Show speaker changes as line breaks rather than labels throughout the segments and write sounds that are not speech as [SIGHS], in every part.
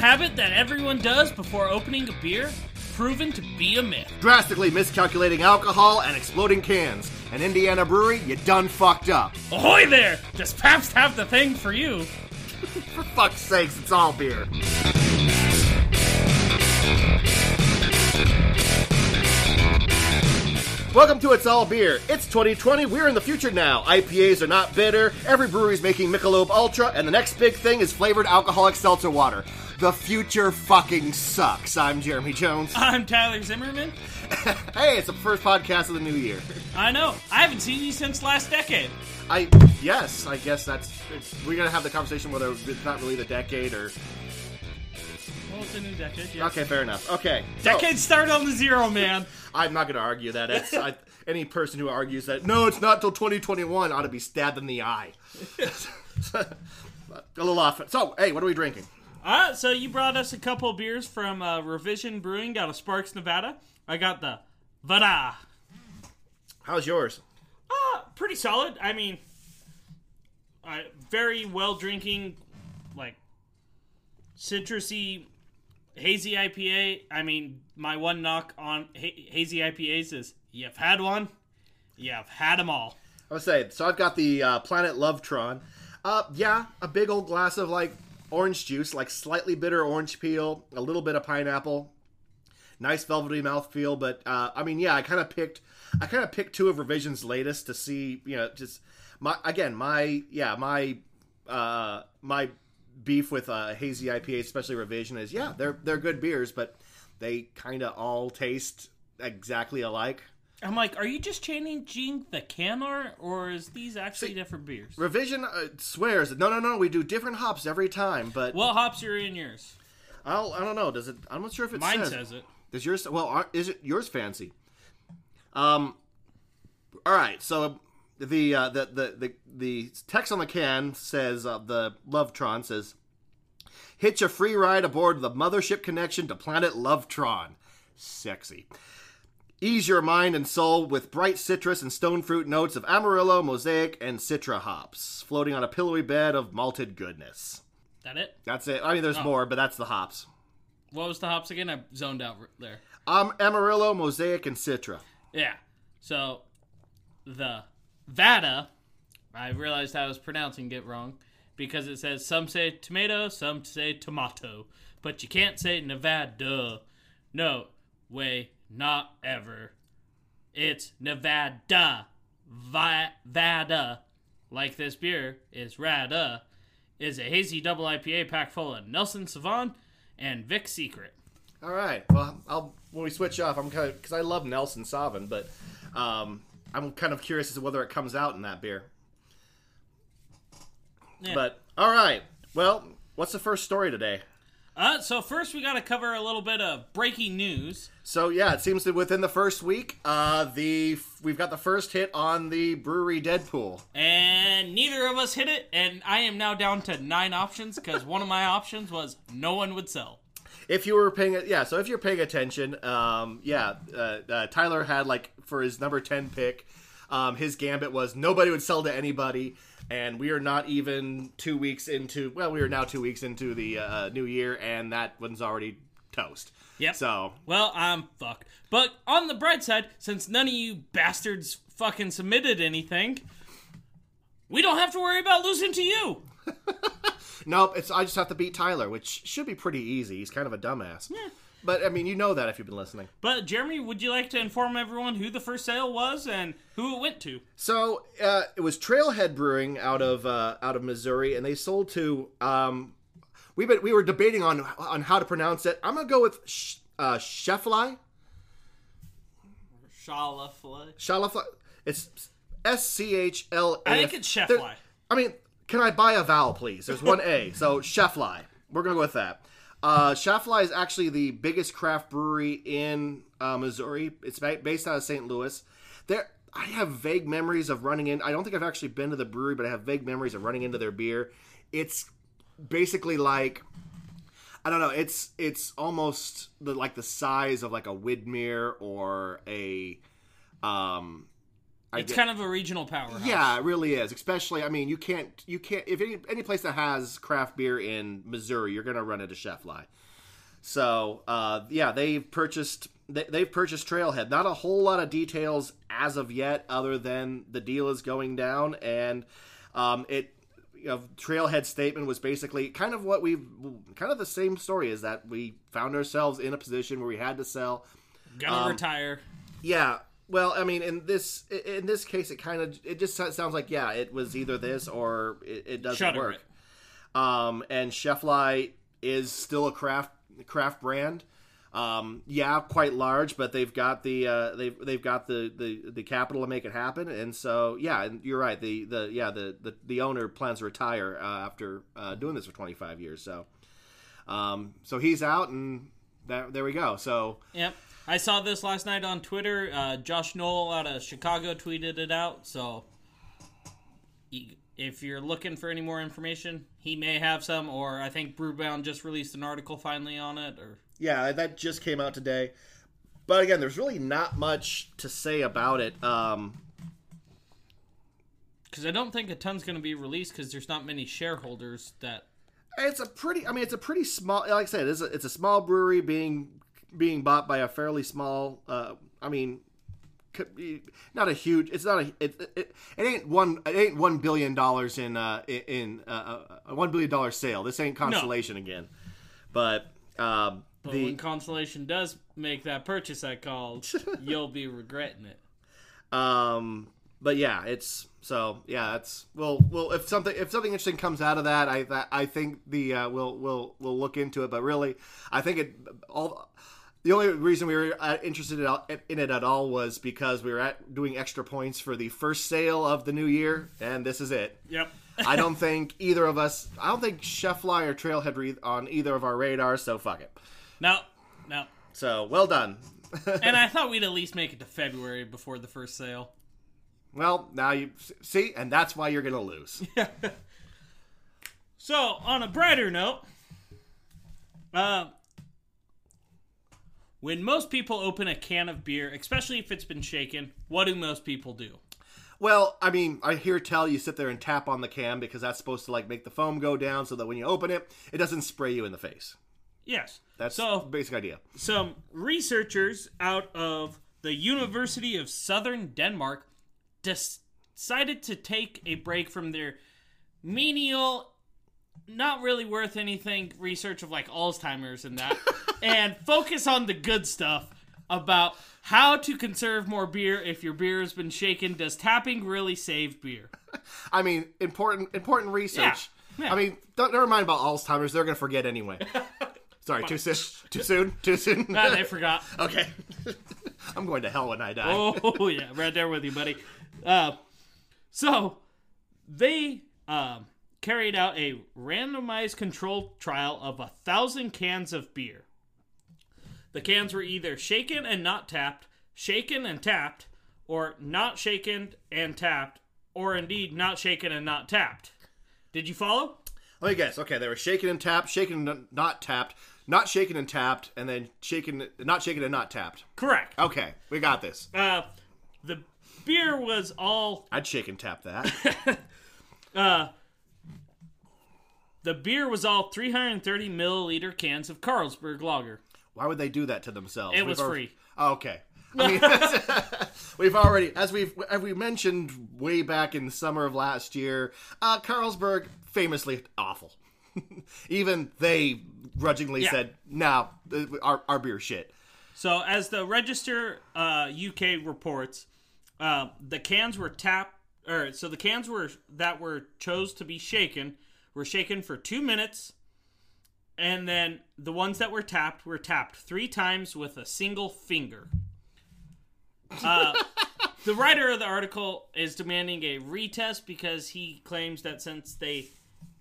habit that everyone does before opening a beer proven to be a myth.
Drastically miscalculating alcohol and exploding cans. An Indiana brewery, you done fucked up.
Ahoy there! Does Pabst have the thing for you? [LAUGHS]
For fuck's sakes, it's all beer. Welcome to It's All Beer. It's 2020. We're in the future now. IPAs are not bitter. Every brewery's making Michelob Ultra, and the next big thing is flavored alcoholic seltzer water. The future fucking sucks. I'm Jeremy Jones. [LAUGHS]
I'm Tyler Zimmerman.
hey, it's the first podcast of the new year.
I know. I haven't seen you since last decade.
I yes, I guess that's it's, we're gonna have the conversation whether it's not really the decade or
Well, it's a new decade. Yeah.
okay, fair enough. Okay, so-
Decade start on the zero, man. [LAUGHS]
I'm not going to argue that. It's, [LAUGHS] I, any person who argues that no, it's not till 2021 ought to be stabbed in the eye. a little off. So, hey, what are we drinking?
Uh, so you brought us a couple beers from uh, Revision Brewing out of Sparks, Nevada. I got the Vada.
How's yours?
Uh, pretty solid. I mean, uh, very well drinking, like citrusy, hazy IPA. I mean, my one knock on ha- hazy IPAs is you've had one, you've had them all.
I would say so. I've got the uh, Planet Lovetron. Uh, yeah, a big old glass of like orange juice, like slightly bitter orange peel, a little bit of pineapple, nice velvety mouthfeel. But uh, I mean, yeah, I kind of picked, I kind of picked two of Revision's latest to see, you know, just my again, my yeah, my uh, my beef with uh, hazy IPA, especially Revision, is yeah, they're they're good beers, but they kind of all taste exactly alike.
I'm like, are you just changing the can art, or is these actually
See-
different beers?
Revision uh, swears no, no, no, we do different hops every time, but
What hops are in yours?
I'll, I don't know. Does it? I'm not sure if it
Mine
says.
says it.
Does yours? Well, are- is it yours fancy? Um. All right. So the uh, the, the the the text on the can says uh, the Lovetron says, "Hitch a free ride aboard the mothership connection to planet Lovetron." Sexy. Ease your mind and soul with bright citrus and stone fruit notes of Amarillo, Mosaic, and Citra hops, floating on a pillowy bed of malted goodness.
That it?
That's it. I mean, there's more, but that's the hops.
What was the hops again? I zoned out there.
Um, Amarillo, Mosaic, and Citra.
Yeah. So the Vada, I realized I was pronouncing it wrong because it says some say tomato, some say tomato, but you can't say Nevada. No way, not ever. It's Nevada. Vada, like this beer, is Rada, is a hazy double IPA packed full of Nelson Sauvin and Vic Secret.
All right. Well, I'll when we switch off, I'm kind of because I love Nelson Sauvin, but um, I'm kind of curious as to whether it comes out in that beer.
Yeah.
But all right. Well, what's the first story today?
Uh, so first we got to cover a little bit of breaking news.
So yeah, it seems that within the first week, uh, the we've got the first hit on the brewery Deadpool.
And neither of us hit it, and I am now down to nine options because one of my options was no one would sell.
If you were paying, yeah. So if you're paying attention, um, yeah, uh, uh, Tyler had like for his number ten pick, um, his gambit was nobody would sell to anybody, and we are not even two weeks into. Well, we are now two weeks into the uh, new year, and that one's already toast.
Yep.
So
Well, I'm fucked. But on the bright side, since none of you bastards fucking submitted anything, we don't have to worry about losing to you. [LAUGHS]
nope, it's I just have to beat Tyler, which should be pretty easy. He's kind of a dumbass. But I mean, you know that if you've been listening.
But Jeremy, would you like to inform everyone who the first sale was and who it went to?
So uh, it was Trailhead Brewing out of uh, out of Missouri, and they sold to. Um, we been we were debating on on how to pronounce it. I'm gonna go with sh- uh, Sheffly.
Shalafly.
Shalafly. It's S C H L A.
I think it's Chefly.
I mean, can I buy a vowel, please? There's one A. So [LAUGHS] Sheffly. We're gonna go with that. Uh, is actually the biggest craft brewery in uh, Missouri. It's based out of St. Louis. There, I have vague memories of running in. I don't think I've actually been to the brewery, but I have vague memories of running into their beer. It's basically like I don't know. It's it's almost the like the size of like a Widmer or a um I
It's
get-
kind of a regional powerhouse.
Yeah, it really is. Especially, I mean, you can't, you can't. If any any place that has craft beer in Missouri, you're gonna run into Chef Fly. So, uh, yeah, they've purchased they, they've purchased Trailhead. Not a whole lot of details as of yet, other than the deal is going down, and um, it. You know, Trailhead statement was basically kind of what we've kind of the same story is that we found ourselves in a position where we had to sell
Gonna
Um,
retire.
yeah. Well, I mean, in this in this case, it kind of it just sounds like yeah, it was either this or it, it doesn't
Shutter
work.
it.
Um, and Chefly is still a craft craft brand. Um, yeah, quite large, but they've got the uh, they've they've got the, the, the capital to make it happen, and so yeah, and you're right. The the yeah the the, the owner plans to retire uh, after uh, doing this for 25 years. So, um, so he's out, and that, there we go. So
Yep. I saw this last night on Twitter. Uh, Josh Noel out of Chicago tweeted it out. So if you're looking for any more information, he may have some, or I think Brewbound just released an article finally on it. Or
yeah, that just came out today. But again, there's really not much to say about it. Um,
because I don't think a ton's going to be released because there's not many shareholders that.
it's a pretty. I mean, it's a pretty small. Like I said, it's a, it's a small brewery being being bought by a fairly small. Uh, I mean, not a huge. It's not a. It, it, it ain't one. It ain't one billion dollars in uh in uh, a one billion dollar sale. This ain't Constellation again. But um,
But
the
when Constellation does make that purchase I called, [LAUGHS] you'll be regretting it.
Um, but yeah, it's so yeah. It's well, well. If something if something interesting comes out of that, I that, I think the uh, we'll we'll we'll look into it. But really, I think it all. The only reason we were uh, interested in, in it at all was because we were at doing extra points for the first sale of the new year, and this is it.
Yep.
I don't think either of us. I don't think Chef Fly or Trailhead were on either of our radars. So fuck it.
no, no.
So well done. [LAUGHS]
And I thought we'd at least make it to February before the first sale.
well, now you see, and that's why you're gonna lose. Yeah. [LAUGHS]
So, on a brighter note, uh, when most people open a can of beer, especially if it's been shaken, what do most people do?
Well, I mean, I hear tell you sit there and tap on the can because that's supposed to like make the foam go down so that when you open it, it doesn't spray you in the face.
Yes.
That's
so.
the basic idea.
Some researchers out of the University of Southern Denmark decided to take a break from their menial, not really worth anything research of like Alzheimer's and that, [LAUGHS] and focus on the good stuff about how to conserve more beer if your beer has been shaken. Does tapping really save beer? [LAUGHS]
I mean, important important research.
Yeah, yeah.
I mean, don't never mind about Alzheimer's. They're gonna forget anyway. [LAUGHS] Sorry, too soon. Too soon. Too soon.
Ah, they forgot.
okay. I'm going to hell when I die.
Oh yeah, right there with you, buddy. Uh, so they um, carried out a randomized controlled trial of a thousand cans of beer. The cans were either shaken and not tapped, shaken and tapped, or not shaken and tapped, or indeed not shaken and not tapped. Did you follow?
Let me guess. Okay, they were shaken and tapped, shaken and not tapped, not shaken and tapped, and then shaken, not shaken and not tapped.
Correct.
Okay, we got this.
Uh, the beer was all
I'd shake and tap that. [LAUGHS]
Uh, the beer was all 330 milliliter cans of Carlsberg Lager.
Why would they do that to themselves?
It
We've
was
al-
free.
Oh, okay. I mean, [LAUGHS] we've already, as we've as we mentioned way back in the summer of last year, uh, Carlsberg famously awful. [LAUGHS] Even they grudgingly
Yeah.
said, "No, nah, our our beer shit."
So, as the Register uh, UK reports, uh, the cans were tapped, or so the cans were that were chose to be shaken were shaken for two minutes, and then the ones that were tapped were tapped three times with a single finger. Uh, [LAUGHS] the writer of the article is demanding a retest because he claims that since they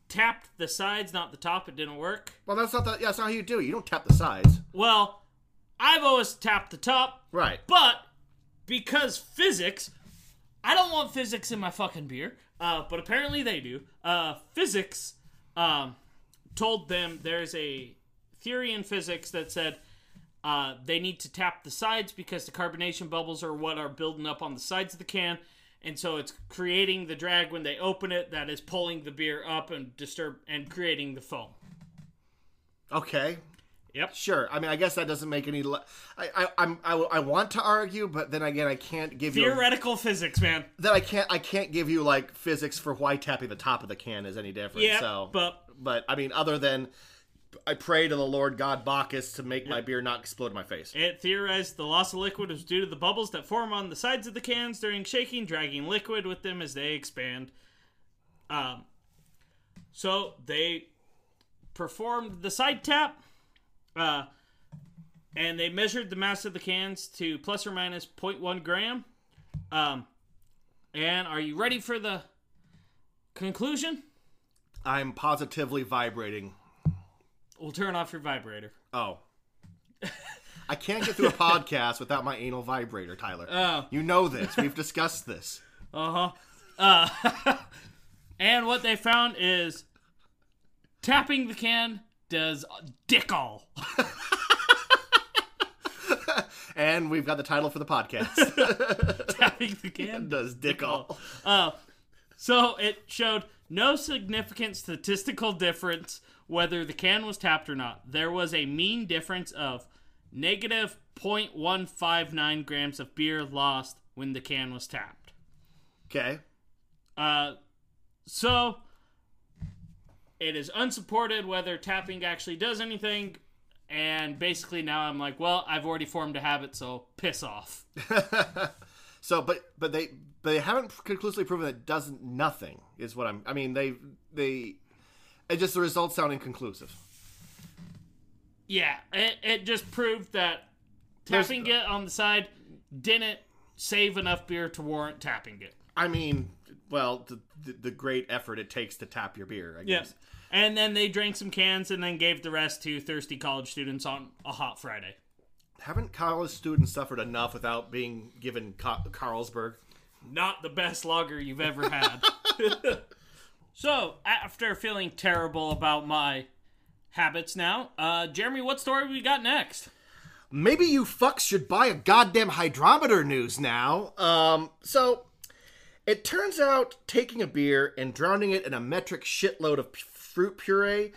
tapped the sides, not the top, it didn't work.
Well, that's not the, yeah, that's not how you do it. You don't tap the sides,
Well, I've always tapped the top,
right?
but because physics, I don't want physics in my fucking beer. Uh, but apparently they do. Uh, physics um, told them there's a theory in physics that said uh, they need to tap the sides because the carbonation bubbles are what are building up on the sides of the can, and so it's creating the drag when they open it that is pulling the beer up and disturb and creating the foam.
Okay.
Yep.
Sure. I mean, I guess that doesn't make any. Le- I, I, I'm, I, I want to argue, but then again, I can't give you.
Theoretical physics, man.
That I can't. I can't give you like physics for why tapping the top of the can is any different.
Yeah,
So,
but
but I mean, other than I pray to the Lord God Bacchus to make my beer not explode in my face.
It theorized the loss of liquid was due to the bubbles that form on the sides of the cans during shaking, dragging liquid with them as they expand. Um, so they performed the side tap, uh, and they measured the mass of the cans to plus or minus 0.1 gram. Um, and are you ready for the conclusion?
I'm positively vibrating.
We'll turn off your vibrator.
Oh. I can't get through a podcast without my anal vibrator, Tyler. [LAUGHS]
Oh.
You know this. We've discussed this.
Uh-huh. Uh [LAUGHS] And what they found is tapping the can does dick all. [LAUGHS]
And we've got the title for the podcast. [LAUGHS]
tapping the can
Does dick all.
Uh, so it showed no significant statistical difference whether the can was tapped or not. There was a mean difference of negative 0.159 grams of beer lost when the can was tapped.
Okay.
Uh, so it is unsupported whether tapping actually does anything. And basically now I'm like, well, I've already formed a habit, so piss off. [LAUGHS]
So, but but they but they haven't conclusively proven that it does nothing. Is what I'm. I mean, they they. It just the results sound inconclusive.
Yeah, it, it just proved that tapping it on the side didn't save enough beer to warrant tapping it.
I mean, well, the, the, the great effort it takes to tap your beer. I guess.
And then they drank some cans and then gave the rest to thirsty college students on a hot Friday.
Haven't college students suffered enough without being given Ca- Carlsberg?
Not the best lager you've ever had. [LAUGHS] so, after feeling terrible about my habits now, uh, Jeremy, what story we got next?
Maybe you fucks should buy a goddamn hydrometer news now. Um, so it turns out taking a beer and drowning it in a metric shitload of fruit puree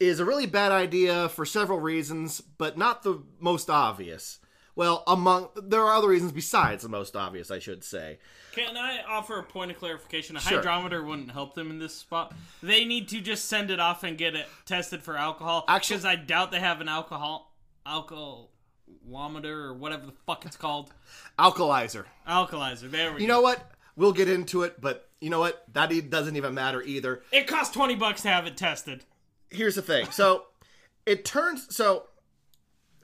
is a really bad idea for several reasons, but not the most obvious. Well, among there are other reasons besides the most obvious, I should say.
Can I offer a point of clarification? A
Sure.
hydrometer wouldn't help them in this spot. They need to just send it off and get it tested for alcohol.
Actually-
because I doubt they have an alcohol alcoholometer or whatever the fuck it's called.
Alcolyzer.
Alcolyzer. There we
You
go.
know what? We'll get into it, but you know what? That e- doesn't even matter either.
It costs twenty bucks to have it tested.
here's the thing. So it turns so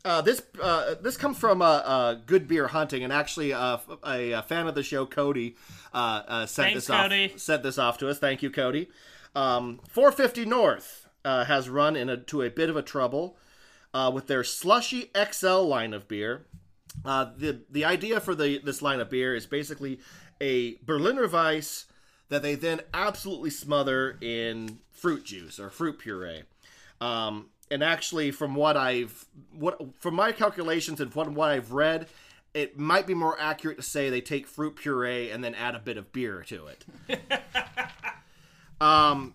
uh, this uh, this comes from uh, Good Beer Hunting, and actually uh, a, a fan of the show, Cody, uh, uh, sent
Thanks,
this
Cody.
off sent this off to us. Thank you, Cody. Um, 450 North uh, has run into a bit of a trouble uh, with their Slushy XL line of beer. Uh, the the idea for the this line of beer is basically a Berliner Weiss that they then absolutely smother in fruit juice or fruit puree. Um, and actually, from what I've what from my calculations and from what I've read, it might be more accurate to say they take fruit puree and then add a bit of beer to it. [LAUGHS] um,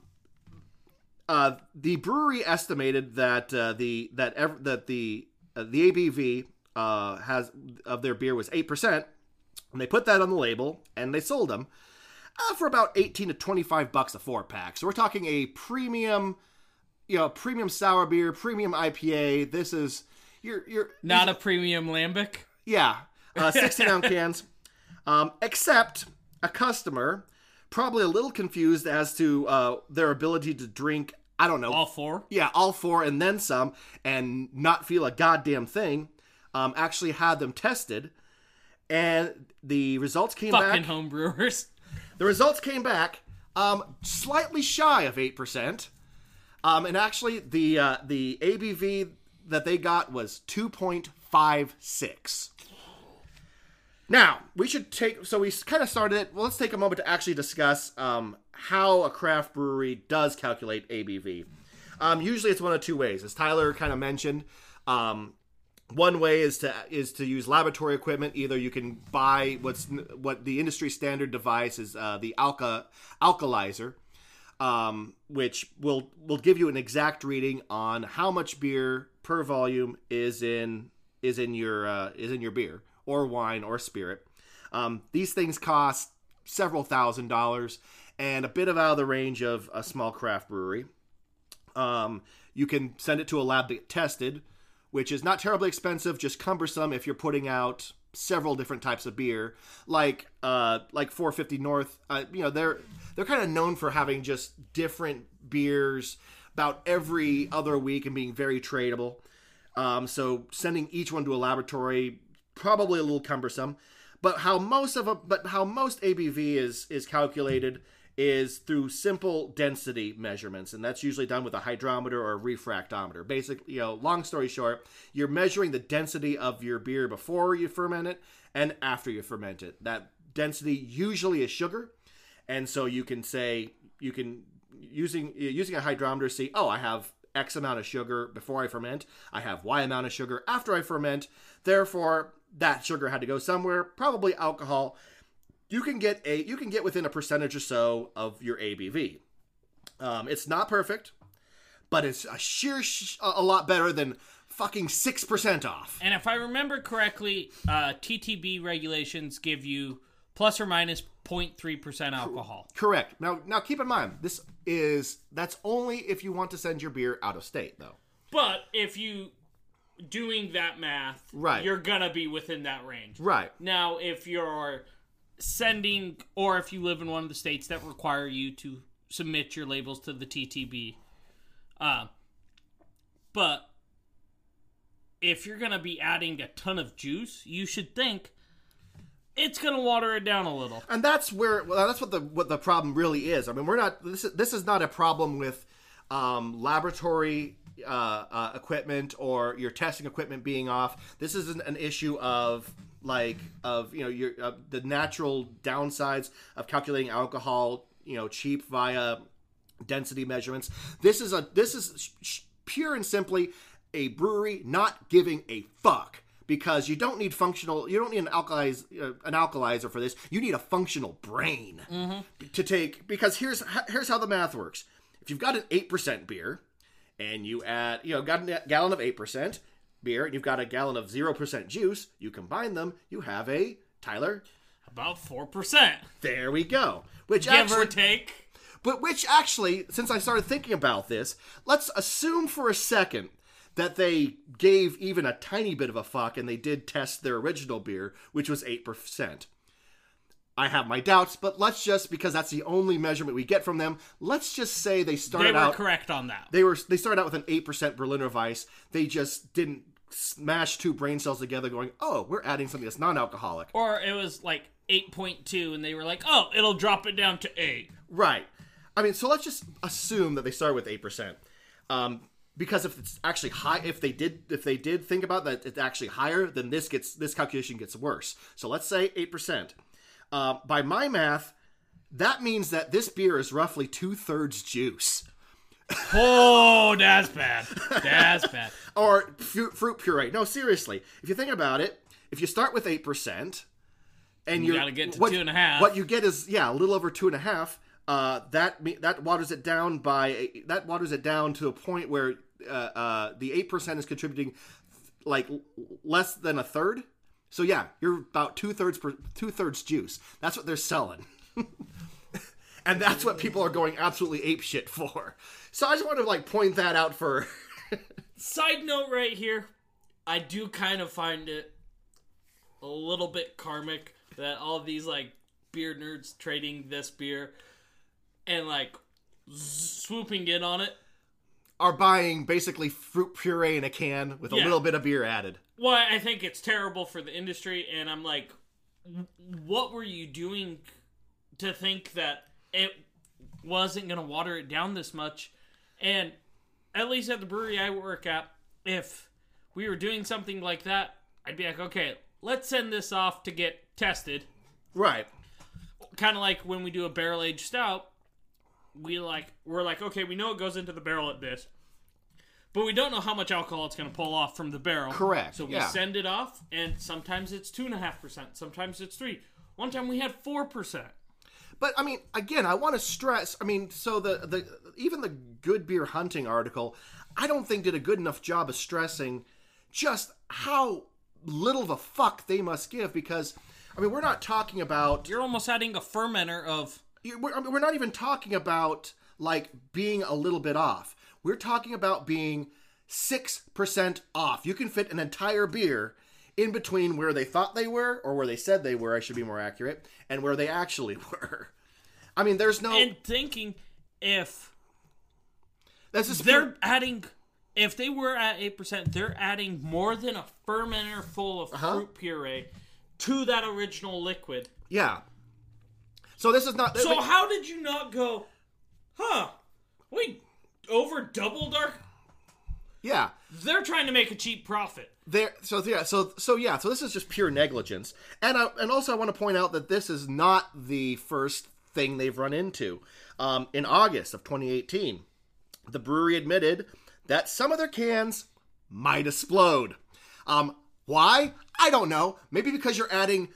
uh, the brewery estimated that uh, the that ev- that the uh, the ABV uh, has of their beer was eight percent, and they put that on the label and they sold them uh, for about eighteen to twenty five bucks a four pack. So we're talking a premium, you know, premium sour beer, premium IPA. This is you're you're
Not a premium lambic.
yeah, uh, [LAUGHS] 16 ounce cans. Um, except a customer, probably a little confused as to uh, their ability to drink. I don't know.
All four.
yeah, all four and then some, and not feel a goddamn thing. Um, actually had them tested, and the results came
Fucking
back.
home brewers.
The results came back um, slightly shy of eight percent, um, and actually the uh, the ABV that they got was two point five six. Now we should take so we kind of started it. Well, let's take a moment to actually discuss um, how a craft brewery does calculate ABV. Um, usually, it's one of two ways, as Tyler kind of mentioned. Um, one way is to is to use laboratory equipment. Either you can buy what's what the industry standard device is uh, the alka Alcolyzer, um, which will will give you an exact reading on how much beer per volume is in is in your uh, is in your beer or wine or spirit. Um, these things cost several thousand dollars and a bit of out of the range of a small craft brewery. Um, you can send it to a lab to get tested, which is not terribly expensive, just cumbersome if you're putting out several different types of beer, like uh, like 450 North. Uh, you know, they're they're kind of known for having just different beers about every other week and being very tradable. Um, so sending each one to a laboratory probably a little cumbersome. But how most of a but how most ABV is is calculated is through simple density measurements, and that's usually done with a hydrometer or a refractometer. Basically, you know, long story short, you're measuring the density of your beer before you ferment it and after you ferment it. That density usually is sugar, and so you can say you can using using a hydrometer see, oh, I have X amount of sugar before I ferment. I have Y amount of sugar after I ferment. Therefore, that sugar had to go somewhere, probably alcohol you can get a you can get within a percentage or so of your ABV. Um, it's not perfect, but it's a sheer sh- a lot better than fucking six percent off.
And if I remember correctly, uh, TTB regulations give you plus or minus 0.3 percent alcohol.
Correct. Now, now keep in mind this is that's only if you want to send your beer out of state, though.
But if you doing that math,
Right.
you're gonna be within that range.
Right.
Now, if you're sending, or if you live in one of the states that require you to submit your labels to the TTB, uh, but if you're gonna be adding a ton of juice, you should think it's gonna water it down a little.
and that's where well, that's what the what the problem really is. I mean, we're not this is this is not a problem with um, laboratory uh, uh, equipment or your testing equipment being off. This is an, an issue of like of you know your uh, the natural downsides of calculating alcohol you know cheap via density measurements. This is a this is sh- pure and simply a brewery not giving a fuck because you don't need functional you don't need an alkalize uh, an Alcolyzer for this. You need a functional brain to take because here's here's how the math works. If you've got an 8% beer and you add you know got a gallon of 8% beer and you've got a gallon of 0% juice, you combine them, you have a Tyler,
About four percent,
there we go. Which
give
actually
or take.
but which actually, since I started thinking about this, let's assume for a second that they gave even a tiny bit of a fuck and they did test their original beer, which was 8%. I have my doubts, but let's just because that's the only measurement we get from them, let's just say they started
They were
out
correct on that.
they were they started out with an 8% Berliner Weiss. They just didn't smash two brain cells together going, "Oh, we're adding something that's non-alcoholic."
Or it was like 8.2, and they were like, oh, it'll drop it down to 8.
Right. I mean, so let's just assume that they started with eight percent, um, because if it's actually high, if they did, if they did think about that, it's actually higher, then this gets this calculation gets worse. So let's say eight percent. Uh, by my math, that means that this beer is roughly two thirds juice
Oh, that's bad. That's bad. [LAUGHS]
or fruit, fruit puree. No, seriously, if you think about it, if you start with eight percent, and
You gotta get to
what,
two and a half.
what you get is yeah, a little over two and a half. Uh, that that waters it down by that waters it down to a point where uh, uh, the eight percent is contributing like less than a third. So yeah, you're about two thirds two thirds juice. That's what they're selling. [LAUGHS] and that's what people are going absolutely ape shit for. So I just want to like point that out for [LAUGHS]
Side note right here, I do kind of find it a little bit karmic that all these like beer nerds trading this beer and like swooping in on it.
Are buying basically fruit puree in a can with a little bit of beer added.
Well, I think it's terrible for the industry, and I'm like, what were you doing to think that it wasn't going to water it down this much? And at least at the brewery I work at, if we were doing something like that, I'd be like, okay, let's send this off to get tested.
Right.
Kind of like when we do a barrel aged stout, we like we're like, okay, we know it goes into the barrel at this. but we don't know how much alcohol it's going to pull off from the barrel.
Correct,
So we
yeah.
send it off, and sometimes it's two and a half percent. Sometimes it's three. One time we had four percent.
But I mean, again, I want to stress. I mean, so the the even the good beer hunting article, I don't think did a good enough job of stressing just how little of a fuck they must give because. I mean, we're not talking about
You're almost adding a fermenter of
we're, we're not even talking about like being a little bit off. We're talking about being 6% off. You can fit an entire beer in between where they thought they were, or where they said they were, I should be more accurate, and where they actually [LAUGHS] were. I mean, there's no.
and thinking if
that's just
they're adding if they were at 8% they're adding more than a fermenter full of
Uh-huh.
fruit puree to that original liquid
yeah. So this is not.
so how did you not go huh? We over doubled our
yeah.
they're trying to make a cheap profit.
There so yeah so so yeah so this is just pure negligence. And I, and also i want to point out that this is not the first thing they've run into. Um, in august of 2018 the brewery admitted that some of their cans might explode. Um, why? I don't know. Maybe because you're adding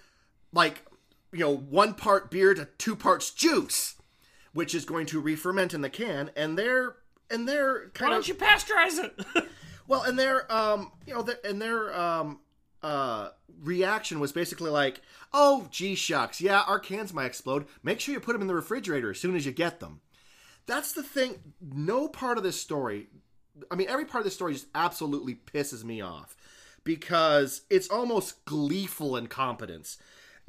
like you know one part beer to two parts juice which is going to re-ferment in the can and they're and they're
why
kind of
don't you pasteurize it [LAUGHS]
well, and their um, you know, their, and their um, uh, reaction was basically like, "Oh, gee shucks, yeah, our cans might explode. Make sure you put them in the refrigerator as soon as you get them." That's the thing. No part of this story, I mean, every part of this story just absolutely pisses me off because it's almost gleeful incompetence.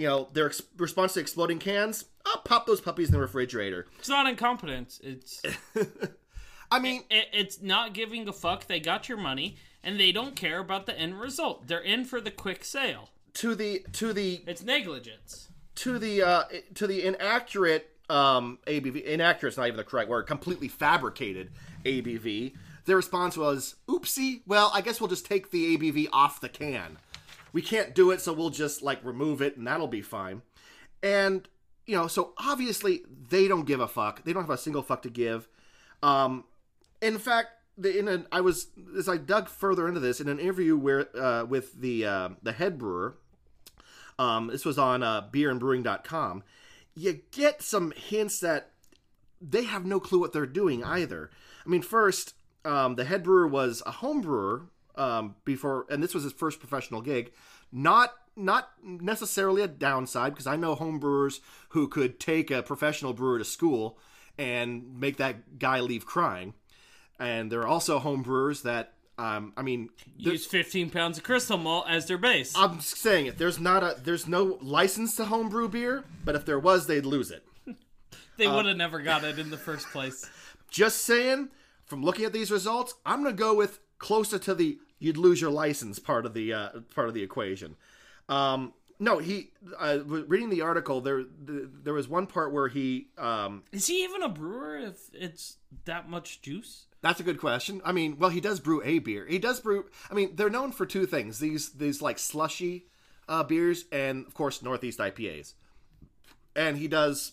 You know, their ex- response to exploding cans, oh, pop those puppies in the refrigerator.
it's not incompetence it's [LAUGHS]
I mean,
it, it's not giving a fuck they got your money and they don't care about the end result they're in for the quick sale
to the to the
it's negligence
to the uh, to the inaccurate um, ABV. Inaccurate is not even the correct word. Completely fabricated ABV. Their response was, "Oopsie. Well, I guess we'll just take the ABV off the can. We can't do it, so we'll just like remove it, and that'll be fine." And you know, so obviously they don't give a fuck. They don't have a single fuck to give. Um, in fact, the, in an I was as I dug further into this in an interview where uh, with the uh, the head brewer. Um, this was on uh, beerandbrewing.com. You get some hints that they have no clue what they're doing either. I mean, first, um, the head brewer was a home brewer um, before, and this was his first professional gig. Not not necessarily a downside because I know home brewers who could take a professional brewer to school and make that guy leave crying. And there are also home brewers that, um, I mean,
use 15 pounds of crystal malt as their base
I'm saying it. There's not a there's no license to homebrew beer, but if there was, they'd lose it. [LAUGHS]
they would have never got it in the first place [LAUGHS]
Just saying. From looking at these results, I'm gonna go with closer to the you'd lose your license part of the uh, part of the equation. Um, no, he uh, reading the article there. th there was one part where he. Um,
Is he even a brewer if it's that much juice?
that's a good question. I mean, well, he does brew a beer. He does brew. I mean, they're known for two things: these these like slushy uh, beers, and of course Northeast IPAs. And he does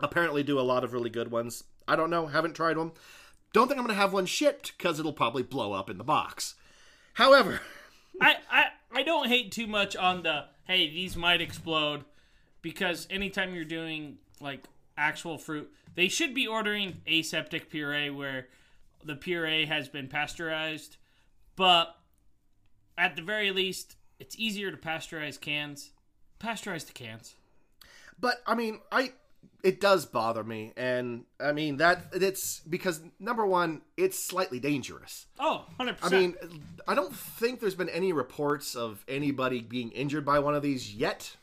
apparently do a lot of really good ones. I don't know, haven't tried one. Don't think I'm gonna have one shipped because it'll probably blow up in the box. However, [LAUGHS]
I, I I don't hate too much on the hey these might explode because anytime you're doing like actual fruit, they should be ordering aseptic puree where the puree has been pasteurized, but at the very least, it's easier to pasteurize cans. Pasteurize the cans.
but I mean, I it does bother me, and I mean that it's because number one, it's slightly dangerous.
Oh, 100%.
I mean, I don't think there's been any reports of anybody being injured by one of these yet.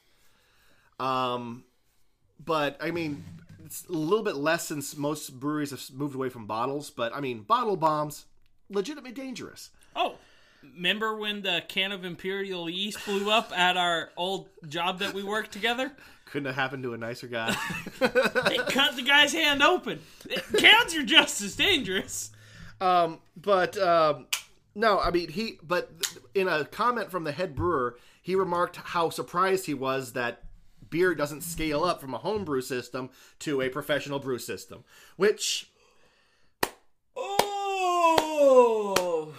Um, but I mean, it's a little bit less since most breweries have moved away from bottles. But I mean, bottle bombs, legitimately dangerous.
oh, remember when the can of Imperial yeast blew up at our old job that we worked together?
Couldn't have happened to a nicer guy.
It cut the guy's hand open. Cans are just as dangerous.
Um, but um, no, I mean he. But in a comment from the head brewer, he remarked how surprised he was that beer doesn't scale up from a homebrew system to a professional brew system, which
Oh.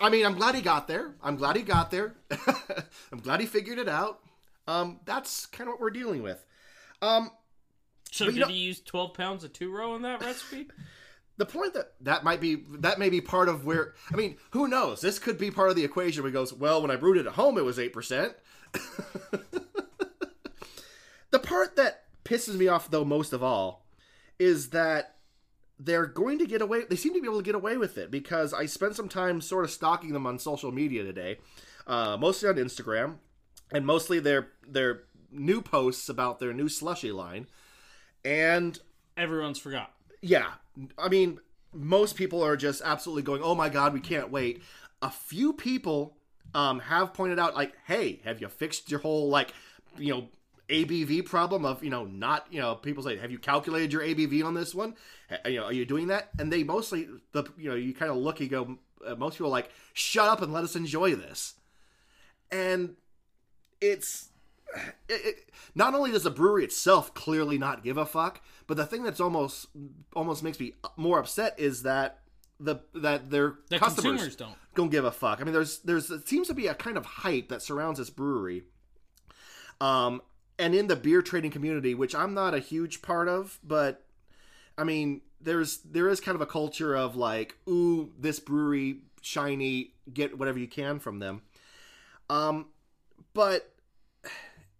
I mean, I'm glad he got there. I'm glad he got there. [LAUGHS] I'm glad he figured it out. Um, that's kind of what we're dealing with. Um,
So did
know-
he use 12 pounds of two row in that recipe? [LAUGHS]
the point that that might be that may be part of where I mean, who knows? This could be part of the equation where he goes, well, when I brewed it at home, it was eight percent. [LAUGHS] the part that pisses me off though most of all is that they're going to get away. They seem to be able to get away with it because I spent some time sort of stalking them on social media today, uh, mostly on Instagram, and mostly their their new posts about their new slushy line, and
Everyone's forgot.
yeah, I mean, most people are just absolutely going, "Oh my god, we can't wait." A few people um, have pointed out, like, "Hey, have you fixed your whole like, you know, ABV problem of you know not you know people say, have you calculated your ABV on this one? You know, are you doing that?" And they mostly the you know you kind of look, you go, uh, most people are like, "Shut up and let us enjoy this," and it's [SIGHS] it, it, not only does the brewery itself clearly not give a fuck, but the thing that's almost almost makes me more upset is that the that their
The
customers
consumers don't.
don't give a fuck. I mean, there's there's it seems to be a kind of hype that surrounds this brewery, um, and in the beer trading community, which I'm not a huge part of, but I mean, there's there is kind of a culture of like, ooh, this brewery shiny, get whatever you can from them. Um, but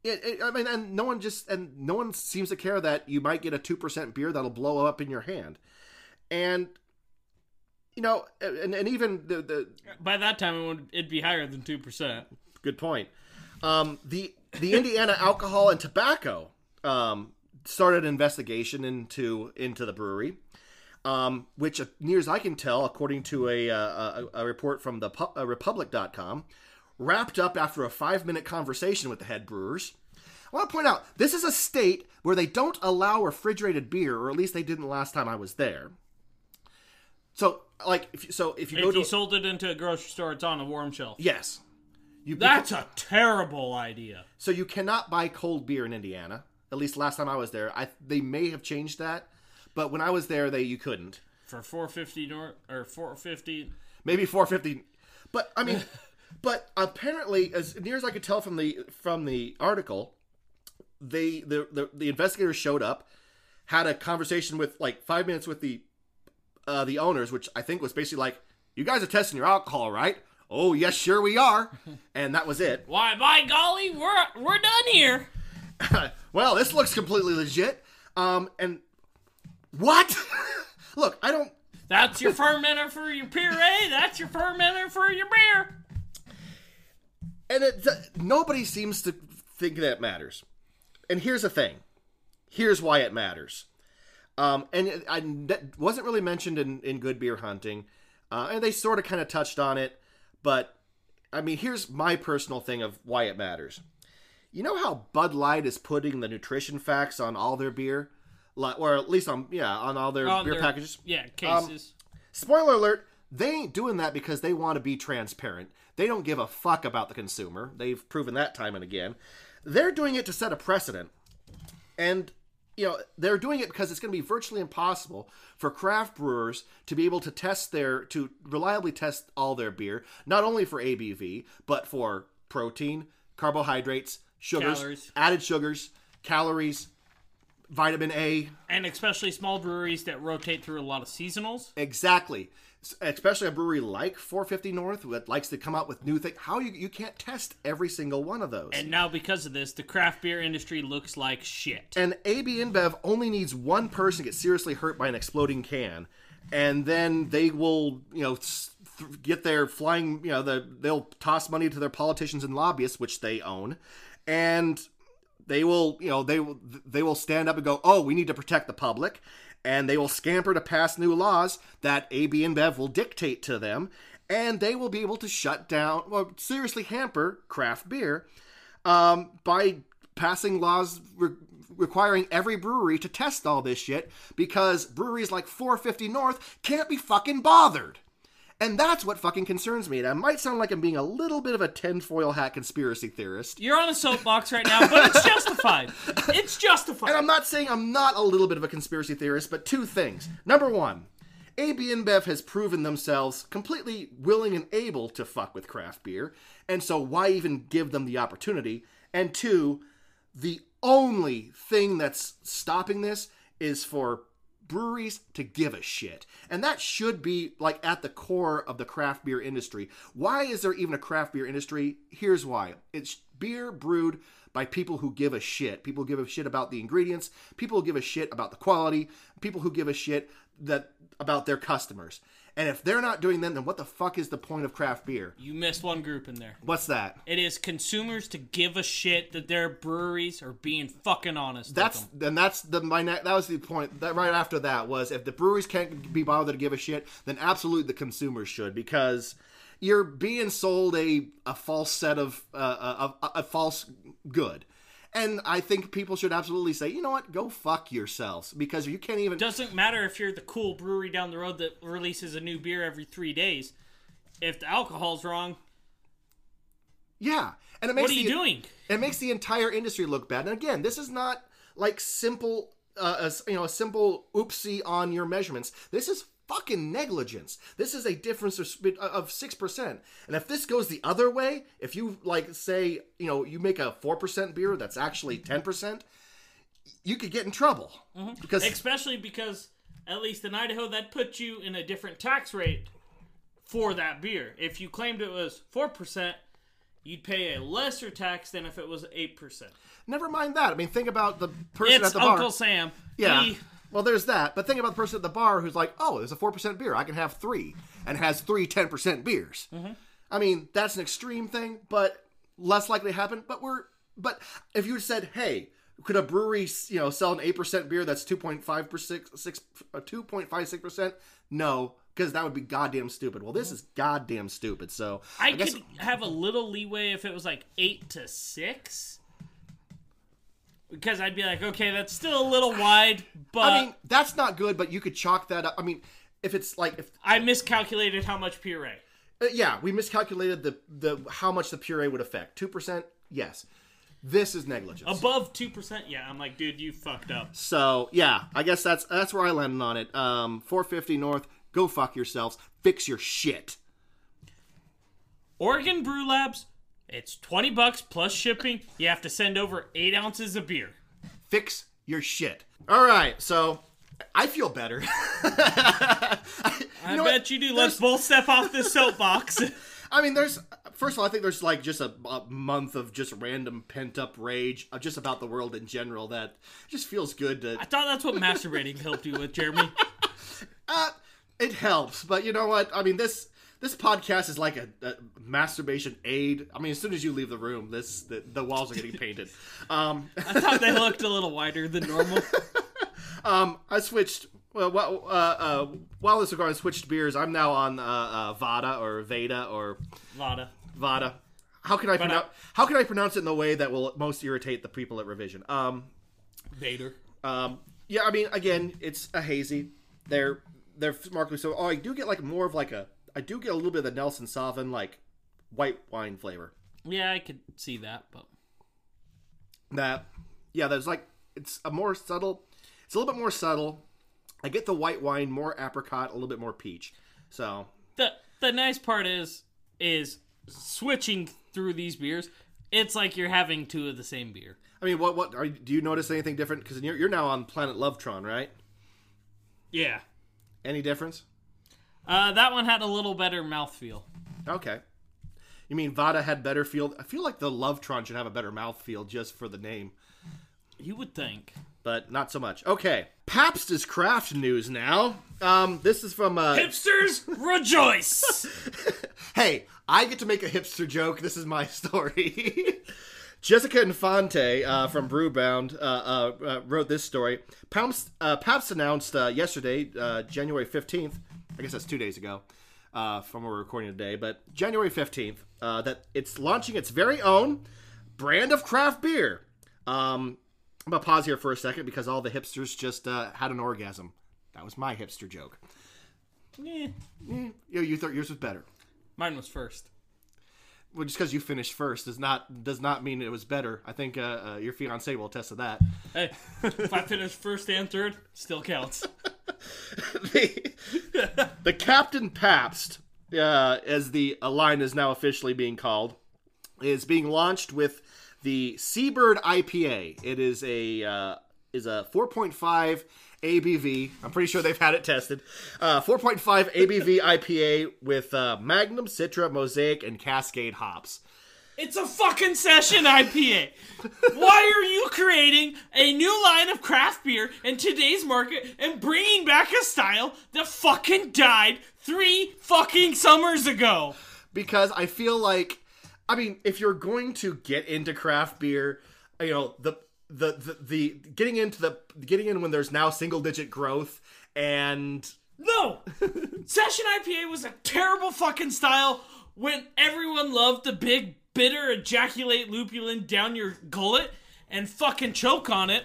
it, it, I mean, and no one just and no one seems to care that you might get a two percent beer that'll blow up in your hand, and you know, and, and even the the
By that time, it would it'd be higher than 2%.
good point. Um, the the Indiana Alcohol and Tobacco um, started an investigation into into the brewery, um, which, uh, near as I can tell, according to a uh, a, a report from the pu- uh, Republic.com, wrapped up after a five minute conversation with the head brewers. I want to point out this is a state where they don't allow refrigerated beer, or at least they didn't last time I was there. So, like, if so if you go
If
to
you sold it into a grocery store, it's on a warm shelf.
yes, you
That's a terrible idea.
So you cannot buy cold beer in Indiana. At least last time I was there, I they may have changed that, but when I was there, they you couldn't.
For 450 nor or 450
Maybe 450, but I mean, [LAUGHS] but apparently, as near as I could tell from the from the article, they the the, the investigators showed up, had a conversation with like five minutes with the uh, the owners, which I think was basically like, "You guys are testing your alcohol, right?" Oh yes, sure we are, [LAUGHS] and that was it.
Why, by golly, we're we're done here. [LAUGHS]
well, this looks completely legit. Um, and what? [LAUGHS] Look, I don't.
That's your fermenter for your puree. That's your fermenter for your beer.
And it, nobody seems to think that matters. And here's the thing. Here's why it matters. Um, and it, I, that wasn't really mentioned in, in Good Beer Hunting. Uh, and they sort of kind of touched on it. But, I mean, here's my personal thing of why it matters. You know how Bud Light is putting the nutrition facts on all their beer? Like, or at least on, yeah, on all their
On
beer
their-
packages?
Yeah, um, cases.
Spoiler alert, they ain't doing that because they want to be transparent. They don't give a fuck about the consumer. They've proven that time and again. They're doing it to set a precedent. And, you know, they're doing it because it's going to be virtually impossible for craft brewers to be able to test their, to reliably test all their beer, not only for ABV, but for protein, carbohydrates, sugars,
Calories.
added sugars, calories, vitamin A,
and especially small breweries that rotate through a lot of seasonals.
Exactly. Especially a brewery like 450 North that likes to come out with new things. How you you can't test every single one of those.
And now, because of this, the craft beer industry looks like shit.
And AB InBev only needs one person to get seriously hurt by an exploding can, and then they will, you know, get their flying, you know, the, they'll toss money to their politicians and lobbyists, which they own, and they will, you know, they will they will stand up and go, oh, we need to protect the public, and they will scamper to pass new laws that AB InBev will dictate to them, and they will be able to shut down, well, seriously hamper craft beer um, by passing laws re- requiring every brewery to test all this shit because breweries like 450 North can't be fucking bothered. And that's what fucking concerns me. And I might sound like I'm being a little bit of a tinfoil hat conspiracy theorist.
You're on a soapbox right now, but it's justified. It's justified.
And I'm not saying I'm not a little bit of a conspiracy theorist, but two things. Number one, AB InBev has proven themselves completely willing and able to fuck with craft beer, and so why even give them the opportunity? And two, the only thing that's stopping this is for breweries to give a shit. And that should be like at the core of the craft beer industry. Why is there even a craft beer industry? Here's why. It's beer brewed by people who give a shit. People give a shit about the ingredients, people give a shit about the quality, people who give a shit that about their customers. And if they're not doing them, then what the fuck is the point of craft beer?
You missed one group in there.
What's that?
It is consumers to give a shit that their breweries are being fucking honest. with
That's then that's the my that was the point that right after that was if the breweries can't be bothered to give a shit, then absolutely the consumers should because you're being sold a a false set of uh, a, a, a false good. And I think people should absolutely say, you know what, go fuck yourselves because you can't even.
doesn't matter if you're the cool brewery down the road that releases a new beer every three days. If the alcohol's wrong,
yeah, and it makes
what are you
the,
doing?
It makes the entire industry look bad. And again, this is not like simple, uh, a, you know, a simple oopsie on your measurements. This is fucking negligence. This is a difference of of six percent. And if this goes the other way, if you like say, you know, you make a four percent beer that's actually ten percent, you could get in trouble mm-hmm. because
Especially because, at least in Idaho, that puts you in a different tax rate for that beer. If you claimed it was 4%, you'd pay a lesser tax than if it was 8%.
never mind that. I mean, think about the person
It's
at the
Uncle
bar.
Uncle Sam.
Yeah.
He-
Well, there's that. But think about the person at the bar who's like, oh, there's a 4% beer. I can have three. And has three 10% beers. I mean, that's an extreme thing, but less likely to happen. But we're, but if you said, hey, could a brewery, you know, sell an 8% beer that's 2.5%, six, uh, 2.56%? No, because that would be goddamn stupid. Well, this is goddamn stupid. So
I,
guess,
could have a little leeway if it was like 8 to 6. Because I'd be like, okay, that's still a little wide, but
I mean, that's not good, but you could chalk that up. I mean, if it's like, if
I miscalculated how much puree.
Uh, yeah, we miscalculated the the how much the puree would affect. Two percent, yes. This is negligence.
Above 2%, yeah, I'm like, dude, you fucked up.
so yeah, I guess that's that's where I landed on it. Um, 450 North. Go fuck yourselves. Fix your shit.
Oregon Brew Labs, it's 20 bucks plus shipping. You have to send over 8 ounces of beer.
Fix your shit. All right, so I feel better. [LAUGHS]
I
know
bet
what?
you do.
There's-
Let's both step off this soapbox. [LAUGHS]
I mean, there's first of all, I think there's like just a, a month of just random pent up rage, uh, just about the world in general. That just feels good to
I thought that's what masturbating helped you with, Jeremy. [LAUGHS]
Uh, it helps, but you know what? I mean this this podcast is like a, a masturbation aid. I mean, as soon as you leave the room, this the, the walls are getting painted. Um, [LAUGHS]
I thought they looked a little wider than normal. [LAUGHS]
um, I switched. Well, while- uh, uh, while this going, I switched beers. I'm now on uh, uh, Vada or Veda or
Vada.
Vada. How can I
I-
pronounce? How can I pronounce it in the way that will most irritate the people at revision? Um,
Vader.
Um, yeah, I mean, again, it's a hazy. They're they're sparkly. So, oh, I do get like more of like a. I do get a little bit of the Nelson Sauvin like white wine flavor.
Yeah, I could see that, but
That, yeah, there's like it's a more subtle. It's a little bit more subtle. I get the white wine, more apricot, a little bit more peach. So,
the the nice part is is switching through these beers. It's like you're having two of the same beer.
I mean, what what are, do you notice anything different? Because you're, you're now on Planet Lovetron, right?
Yeah.
Any difference?
Uh, that one had a little better mouthfeel.
Okay. You mean Vada had better feel? I feel like the Lovetron should have a better mouthfeel just for the name.
You would think.
but not so much. Okay, Pabst is craft news now. Um, this is from. Uh,
Hipsters rejoice! [LAUGHS]
hey, I get to make a hipster joke. This is my [LAUGHS] story. Jessica Infante uh, from Brewbound uh, uh, uh, wrote this story. Pabst, uh, Pabst announced uh, yesterday, uh, January 15th, I guess that's two days ago uh, from where we're recording today, but January 15th, uh, that it's launching its very own brand of craft beer. Um, I'm going to pause here for a second because all the hipsters just uh, had an orgasm. That was my hipster joke.
Eh,
You, you thought yours was better.
mine was first.
Well, just because you finished first does not does not mean it was better. I think uh, uh, your fiance will attest to that.
Hey, if I finish first and third, still counts. [LAUGHS]
the, [LAUGHS] the Captain Pabst, uh, as the line is now officially being called, is being launched with the Seabird IPA. It is a uh, is a 4.5 ABV. I'm pretty sure they've had it tested. Uh, 4.5 ABV IPA with uh, Magnum, Citra, Mosaic, and Cascade hops.
It's a fucking session IPA. Why are you creating a new line of craft beer in today's market and bringing back a style that fucking died three fucking summers ago?
because I feel like, I mean, if you're going to get into craft beer, you know the the the, the getting into the getting in when there's now single digit growth and
No! Session IPA was a terrible fucking style when everyone loved the big, bitter, ejaculate lupulin down your gullet and fucking choke on it.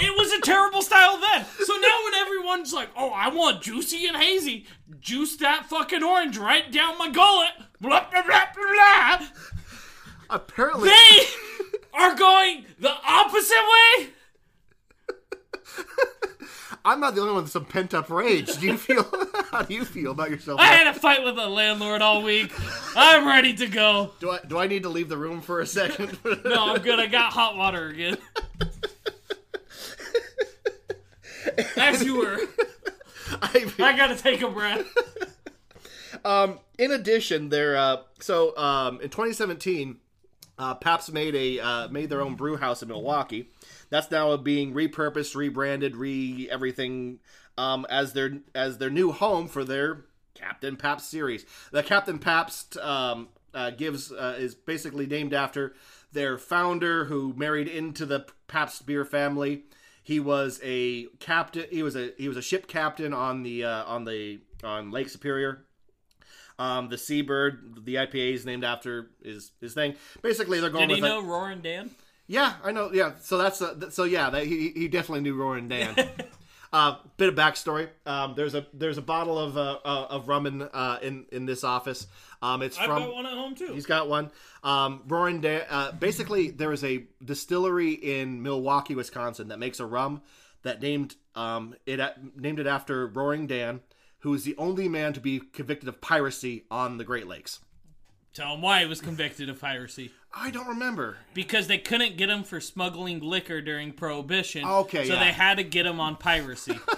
it was a terrible style then. So now when everyone's like, oh, I want juicy and hazy, juice that fucking orange right down my gullet, blah, blah, blah, blah, blah,
apparently
they are going the opposite way? [LAUGHS]
I'm not the only one with some pent up rage. Do you feel? [LAUGHS] how do you feel about yourself?
I had a fight with a landlord all week. I'm ready to go.
do I do I need to leave the room for a second? [LAUGHS]
No, I'm good. I got hot water again. As you were.
I,
I gotta take a breath.
Um, in addition, there. Uh, so um, in 2017, uh, Pabst made a uh, made their own brew house in Milwaukee. That's now being repurposed, rebranded, re everything um, as their as their new home for their Captain Pabst series. The Captain Pabst um, uh, gives uh, is basically named after their founder, who married into the Pabst beer family. He was a captain. He was a he was a ship captain on the uh, on the on Lake Superior. Um, the Seabird, the IPA is named after his his thing. Basically, they're going
Did he
with a-
know Roaring Dan?
Yeah, I know. Yeah, so that's uh, th- so yeah. That, he he definitely knew Roaring Dan. [LAUGHS] uh, bit of backstory. Um, there's a there's a bottle of uh, uh, of rum in uh, in in this office. Um, it's
I've
from
got one at home too.
He's got one. Um, Roaring Dan. Uh, basically, there is a distillery in Milwaukee, Wisconsin, that makes a rum that named um, it named it after Roaring Dan, who is the only man to be convicted of piracy on the Great Lakes.
Tell him why he was convicted of piracy.
I don't remember.
Because they couldn't get him for smuggling liquor during Prohibition.
Okay,
So
yeah.
they had to get him on piracy. [LAUGHS]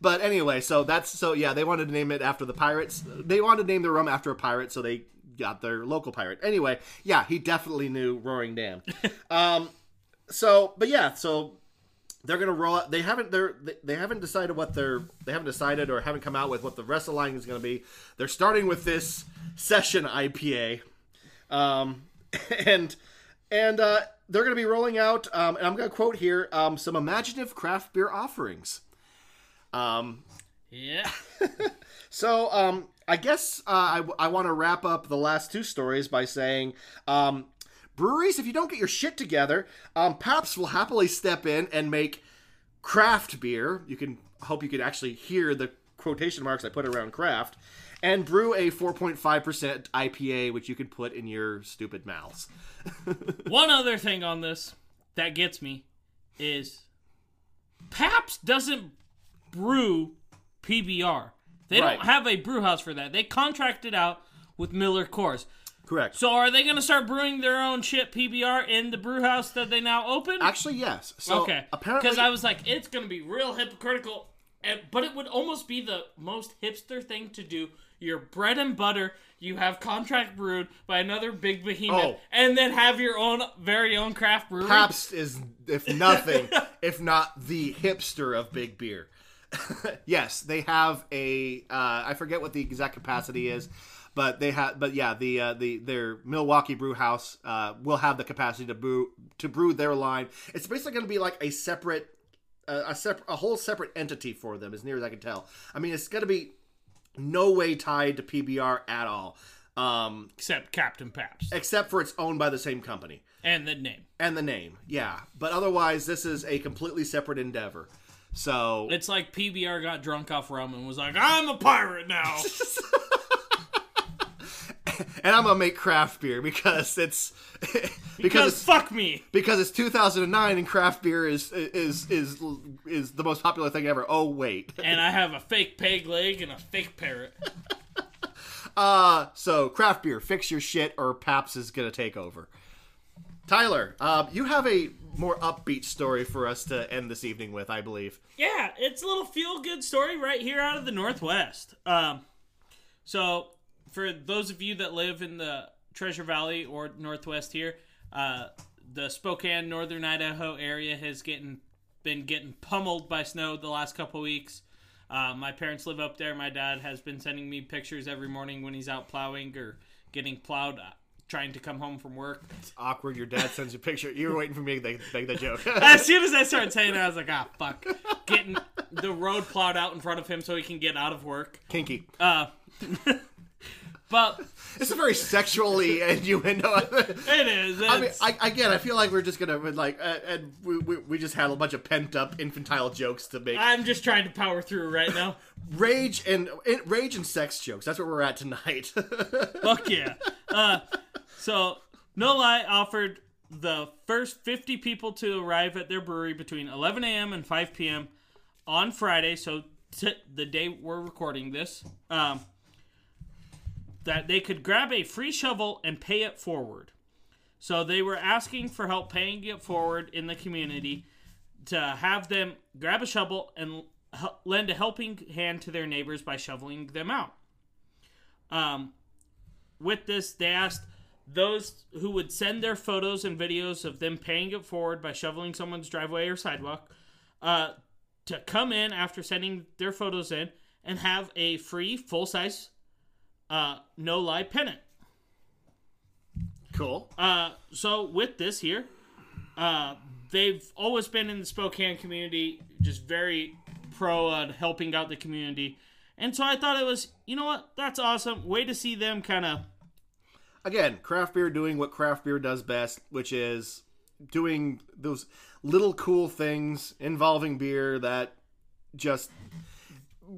But anyway, so that's so yeah, they wanted to name it after the pirates. They wanted to name the rum after a pirate, so they got their local pirate. Anyway, yeah, he definitely knew Roaring Dan. [LAUGHS] um, so but yeah, so they're gonna roll out. They haven't they're they, haven't decided what they're they haven't decided or haven't come out with what the rest of the line is gonna be. They're starting with this session IPA, um, [LAUGHS] and and uh, they're gonna be rolling out. Um, and I'm gonna quote here um, some imaginative craft beer offerings. Um,
yeah. [LAUGHS]
so, um, I guess uh, I, I want to wrap up the last two stories by saying, um, breweries, if you don't get your shit together, um, Pabst will happily step in and make craft beer. You can hope you can actually hear the quotation marks I put around craft, and brew a 4.5% IPA, which you can put in your stupid mouths. [LAUGHS]
One other thing on this that gets me is Pabst doesn't brew PBR. They
Right.
don't have a brew house for that. They contracted out with Miller Coors.
Correct.
So are they going to start brewing their own chip PBR in the brew house that they now open?
Actually, yes. So
okay.
apparently,
Because I was like, it's going to be real hypocritical, and, but it would almost be the most hipster thing to do. Your bread and butter, you have contract brewed by another big behemoth,
Oh.
and then have your own very own craft brewery.
Pabst is, if [LAUGHS] nothing, if not the hipster of big beer. [LAUGHS] yes, they have a. Uh, I forget what the exact capacity is, but they have. But yeah, the uh, the their Milwaukee Brew House uh, will have the capacity to brew to brew their line. It's basically going to be like a separate. Uh, a separate, a whole separate entity for them, as near as I can tell. I mean, it's going to be no way tied to PBR at all, um,
Except Captain Pabst.
except for it's owned by the same company
And the name.
and the name yeah but otherwise this is a completely separate endeavor so
It's like PBR got drunk off rum and was like, I'm a pirate now. [LAUGHS] [LAUGHS] [LAUGHS]
and I'm gonna make craft beer because it's [LAUGHS] because,
Because
it's
fuck me.
because it's 2009 and craft beer is is is is the most popular thing ever. Oh wait, [LAUGHS]
And I have a fake peg leg and a fake parrot.
uh so craft beer, fix your shit or Pabst is gonna take over. Tyler, uh, you have a more upbeat story for us to end this evening with, I believe.
Yeah, it's a little feel good story right here out of the Northwest. Um, so, for those of you that live in the Treasure Valley or Northwest here, uh, the Spokane, Northern Idaho area has getting been getting pummeled by snow the last couple weeks. Uh, my parents live up there. My dad has been sending me pictures every morning when he's out plowing or getting plowed, uh, trying to come home from work.
It's awkward. Your dad sends you a picture. You were waiting for me to make, that joke. [LAUGHS]
As soon as I started saying it, I was like, ah, fuck. Getting the road plowed out in front of him so he can get out of work.
Kinky.
Uh, [LAUGHS] but
It's a very sexually innuendo.
it is.
I mean, I, again, I feel like we're just gonna like, uh, and we, we, we just had a bunch of pent up infantile jokes to make.
I'm just trying to power through right now.
rage and, and rage and sex jokes. That's where we're at tonight. [LAUGHS]
Fuck yeah. Uh, so, No-Li offered the first 50 people to arrive at their brewery between 11 a.m. and 5 p.m. on Friday, so t- the day we're recording this, um, that they could grab a free shovel and pay it forward. So they were asking for help paying it forward in the community to have them grab a shovel and lend a helping hand to their neighbors by shoveling them out. Um, with this, they asked those who would send their photos and videos of them paying it forward by shoveling someone's driveway or sidewalk uh, to come in after sending their photos in and have a free full size uh, No-Li pennant.
cool.
Uh, so with this here, uh, they've always been in the Spokane community, just very pro on helping out the community. And so I thought it was, you know what, that's awesome. Way to see them kind of
Again, craft beer doing what craft beer does best, which is doing those little cool things involving beer that just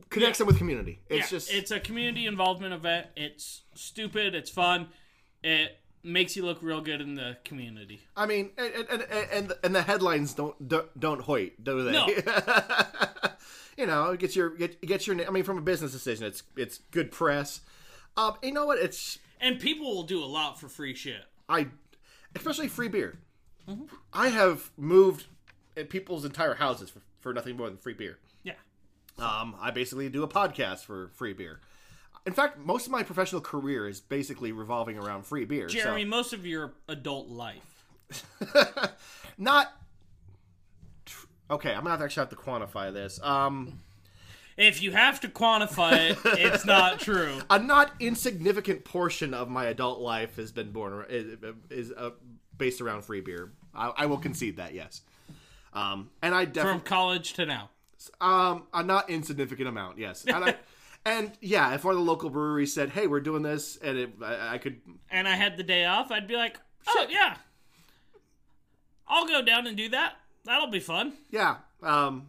connects them with community. It's
yeah,
just
it's a community involvement event. It's stupid. It's fun. It makes you look real good in the community.
I mean, and and and, and the headlines don't don't, don't hoit, do they?
No. [LAUGHS]
you know, it gets your get gets your. I mean, from a business decision, it's it's good press. Um, you know what? It's
And people will do a lot for free shit.
I, especially free beer.
Mm-hmm.
I have moved people's entire houses for, for nothing more than free beer. Um, I basically do a podcast for free beer. In fact, most of my professional career is basically revolving around free beer. so-
Jeremy, most of your adult life. [LAUGHS]
not okay. I'm gonna actually have to quantify this. Um,
If you have to quantify it, it's not [LAUGHS] true.
a not insignificant portion of my adult life has been born is, is uh, based around free beer. I, I will concede that, yes. Um, and I definitely From
college to now.
Um a not insignificant amount, yes. [LAUGHS] And I, and yeah, if one of the local breweries said, "Hey, we're doing this," and it, I, I could
And I had the day off, I'd be like, oh, yeah. I'll go down and do that. That'll be fun.
Yeah. Um,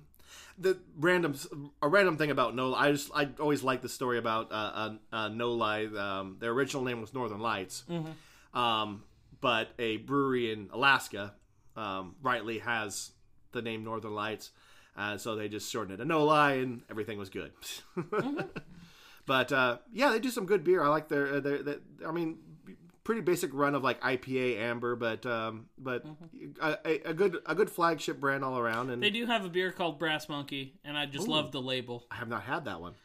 the random a random thing about No. I just I always like the story about uh, uh, uh, No-Li. Um, their original name was Northern Lights, um, but a brewery in Alaska um, rightly has the name Northern Lights, uh, so they just shortened it to No-Li, and everything was good. [LAUGHS] But uh, yeah, they do some good beer. I like their, uh, their, their I mean, pretty basic run of like IPA, amber, but um, but a, a, a good a good flagship brand all around. And
They do have a beer called Brass Monkey, and I just love the label.
I have not had that one.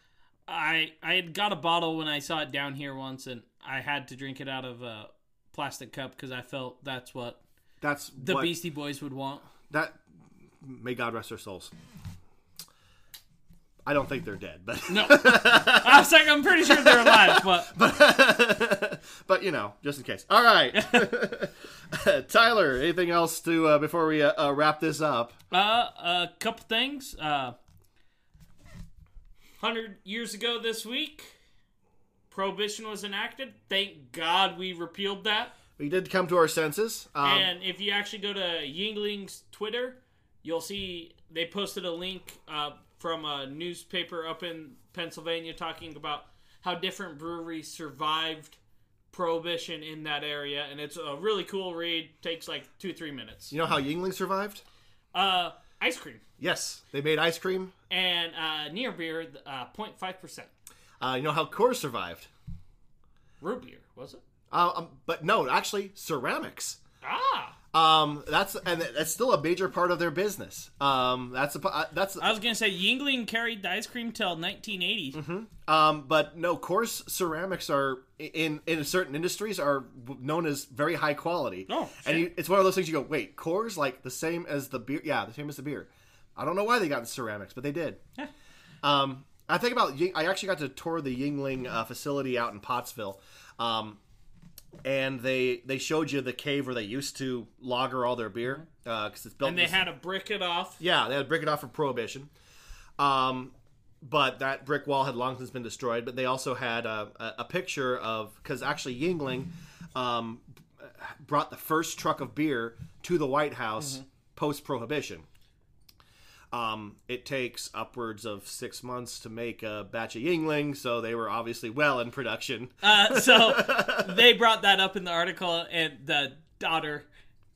I I had got a bottle when I saw it down here once, and I had to drink it out of a plastic cup because I felt that's what
That's
the
what,
Beastie Boys would want.
that. May God rest their souls. I don't think they're dead, but
No, [LAUGHS] I was like, I'm pretty sure they're alive, but [LAUGHS] [LAUGHS]
but you know, just in case. All right, Tyler. Anything else to uh, before we uh, uh, wrap this up?
Uh, a couple things. Uh, hundred years ago this week, prohibition was enacted. Thank God we repealed that.
We did come to our senses. Um,
and if you actually go to Yuengling's Twitter, you'll see they posted a link uh, from a newspaper up in Pennsylvania talking about how different breweries survived prohibition in that area, and it's a really cool read. Takes like two three minutes.
You know how Yuengling survived?
Uh, ice cream
Yes, they made ice cream.
and uh, near beer, uh, 0.5 percent.
Uh, you know how Coors survived?
Root beer was it?
Uh, um, but no, actually, ceramics.
Ah,
Um, that's and that's still a major part of their business. Um, that's a uh, that's
I was gonna say Yuengling carried the ice cream till 1980.
um, but no, Coors ceramics are in in certain industries are known as very high quality.
Oh,
and you, it's one of those things you go, wait, Coors like the same as the beer? Yeah, the same as the beer. I don't know why they got in ceramics, but they did.
Yeah.
Um, I think about I actually got to tour the Yuengling uh, facility out in Pottsville. Um, and they they showed you the cave where they used to lager all their beer because it's built.
And they
this-
had to brick it off.
yeah, they had to brick it off for prohibition. Um, but that brick wall had long since been destroyed. But they also had a, a, a picture of because actually Yuengling um, brought the first truck of beer to the White House post prohibition. Um, it takes upwards of six months to make a batch of Yuengling, so they were obviously well in production.
Uh, so [LAUGHS] they brought that up in the article, and the daughter,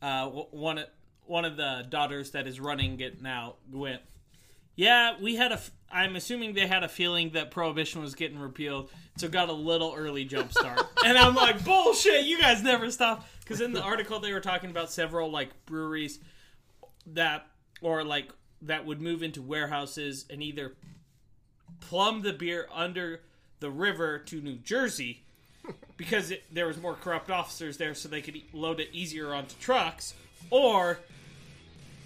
uh, one of one of the daughters that is running it now, went. Yeah, we had a. F- I'm assuming they had a feeling that prohibition was getting repealed, so got a little early jump start. [LAUGHS] and I'm like, bullshit! You guys never stop. Because in the article they were talking about several like breweries that or like that would move into warehouses and either plumb the beer under the river to New Jersey [LAUGHS] because it, there was more corrupt officers there, so they could load it easier onto trucks, or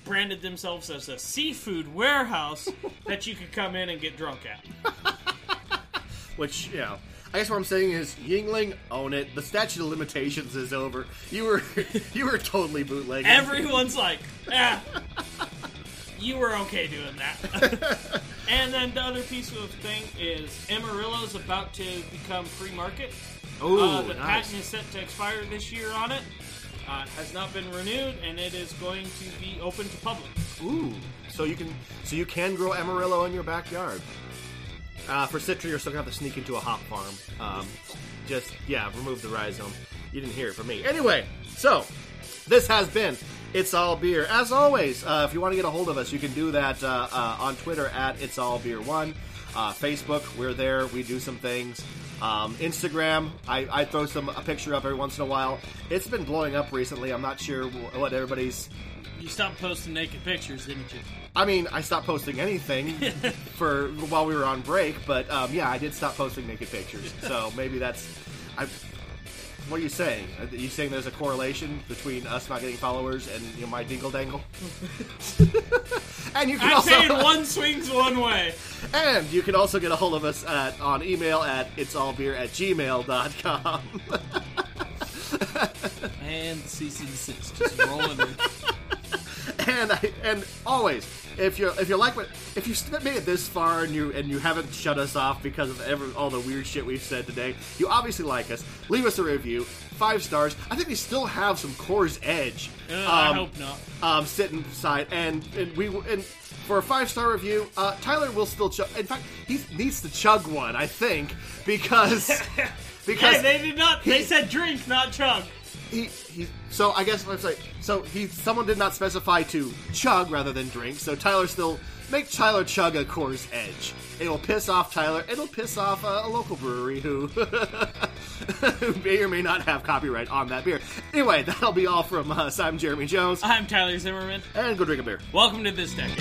branded themselves as a seafood warehouse [LAUGHS] that you could come in and get drunk at. [LAUGHS]
Which you know, I guess what I'm saying is Yuengling, own it. The statute of limitations is over. You were you were totally bootlegging.
Everyone's like, ah, you were okay doing that. [LAUGHS] and then the other piece of thing is Amarillo's about to become free market.
Ooh,
Uh, the
nice.
patent is set to expire this year on it. Uh, has not been renewed, and it is going to be open to public.
Ooh, so you can so you can grow Amarillo in your backyard. Uh, for Citra, you're still gonna have to sneak into a hop farm. Um, just yeah, remove the rhizome. You didn't hear it from me. Anyway, so this has been It's All Beer. As always, uh, if you want to get a hold of us, you can do that uh, uh, on Twitter at It's All Beer One. Uh, Facebook, we're there. We do some things. Um, Instagram, I, I throw some a picture up every once in a while. It's been blowing up recently. I'm not sure what everybody's
You stopped posting naked pictures, didn't you?
I mean, I stopped posting anything [LAUGHS] for while we were on break, but um, yeah, I did stop posting naked pictures. So maybe that's. I, what are you saying? Are you saying there's a correlation between us not getting followers and you know, my dingle dangle? [LAUGHS] and you can
I'm
also
saying [LAUGHS] one swings one way.
and you can also get a hold of us at on email at itsallbeer at gmail.com.
And cease and desist, just rolling in. [LAUGHS]
and I, and always if you if you like what if you made it this far and you and you haven't shut us off because of ever, all the weird shit we've said today, you obviously like us. Leave us a review, five stars. I think we still have some Coors Edge.
Uh, I
um,
hope not.
um, sitting beside, and, and we and for a five star review, uh, Tyler will still chug. In fact, he needs to chug one, I think, because [LAUGHS] because
Hey, they did not. They said drink, not chug.
He, he so I guess I'm say so he someone did not specify to chug rather than drink. So Tyler still make Tyler chug a Coors Edge. It'll piss off Tyler. It'll piss off a, a local brewery who [LAUGHS] who may or may not have copyright on that beer. Anyway, that'll be all from us. I'm Jeremy Jones,
I'm Tyler Zimmerman.
and go drink a beer.
Welcome to this decade.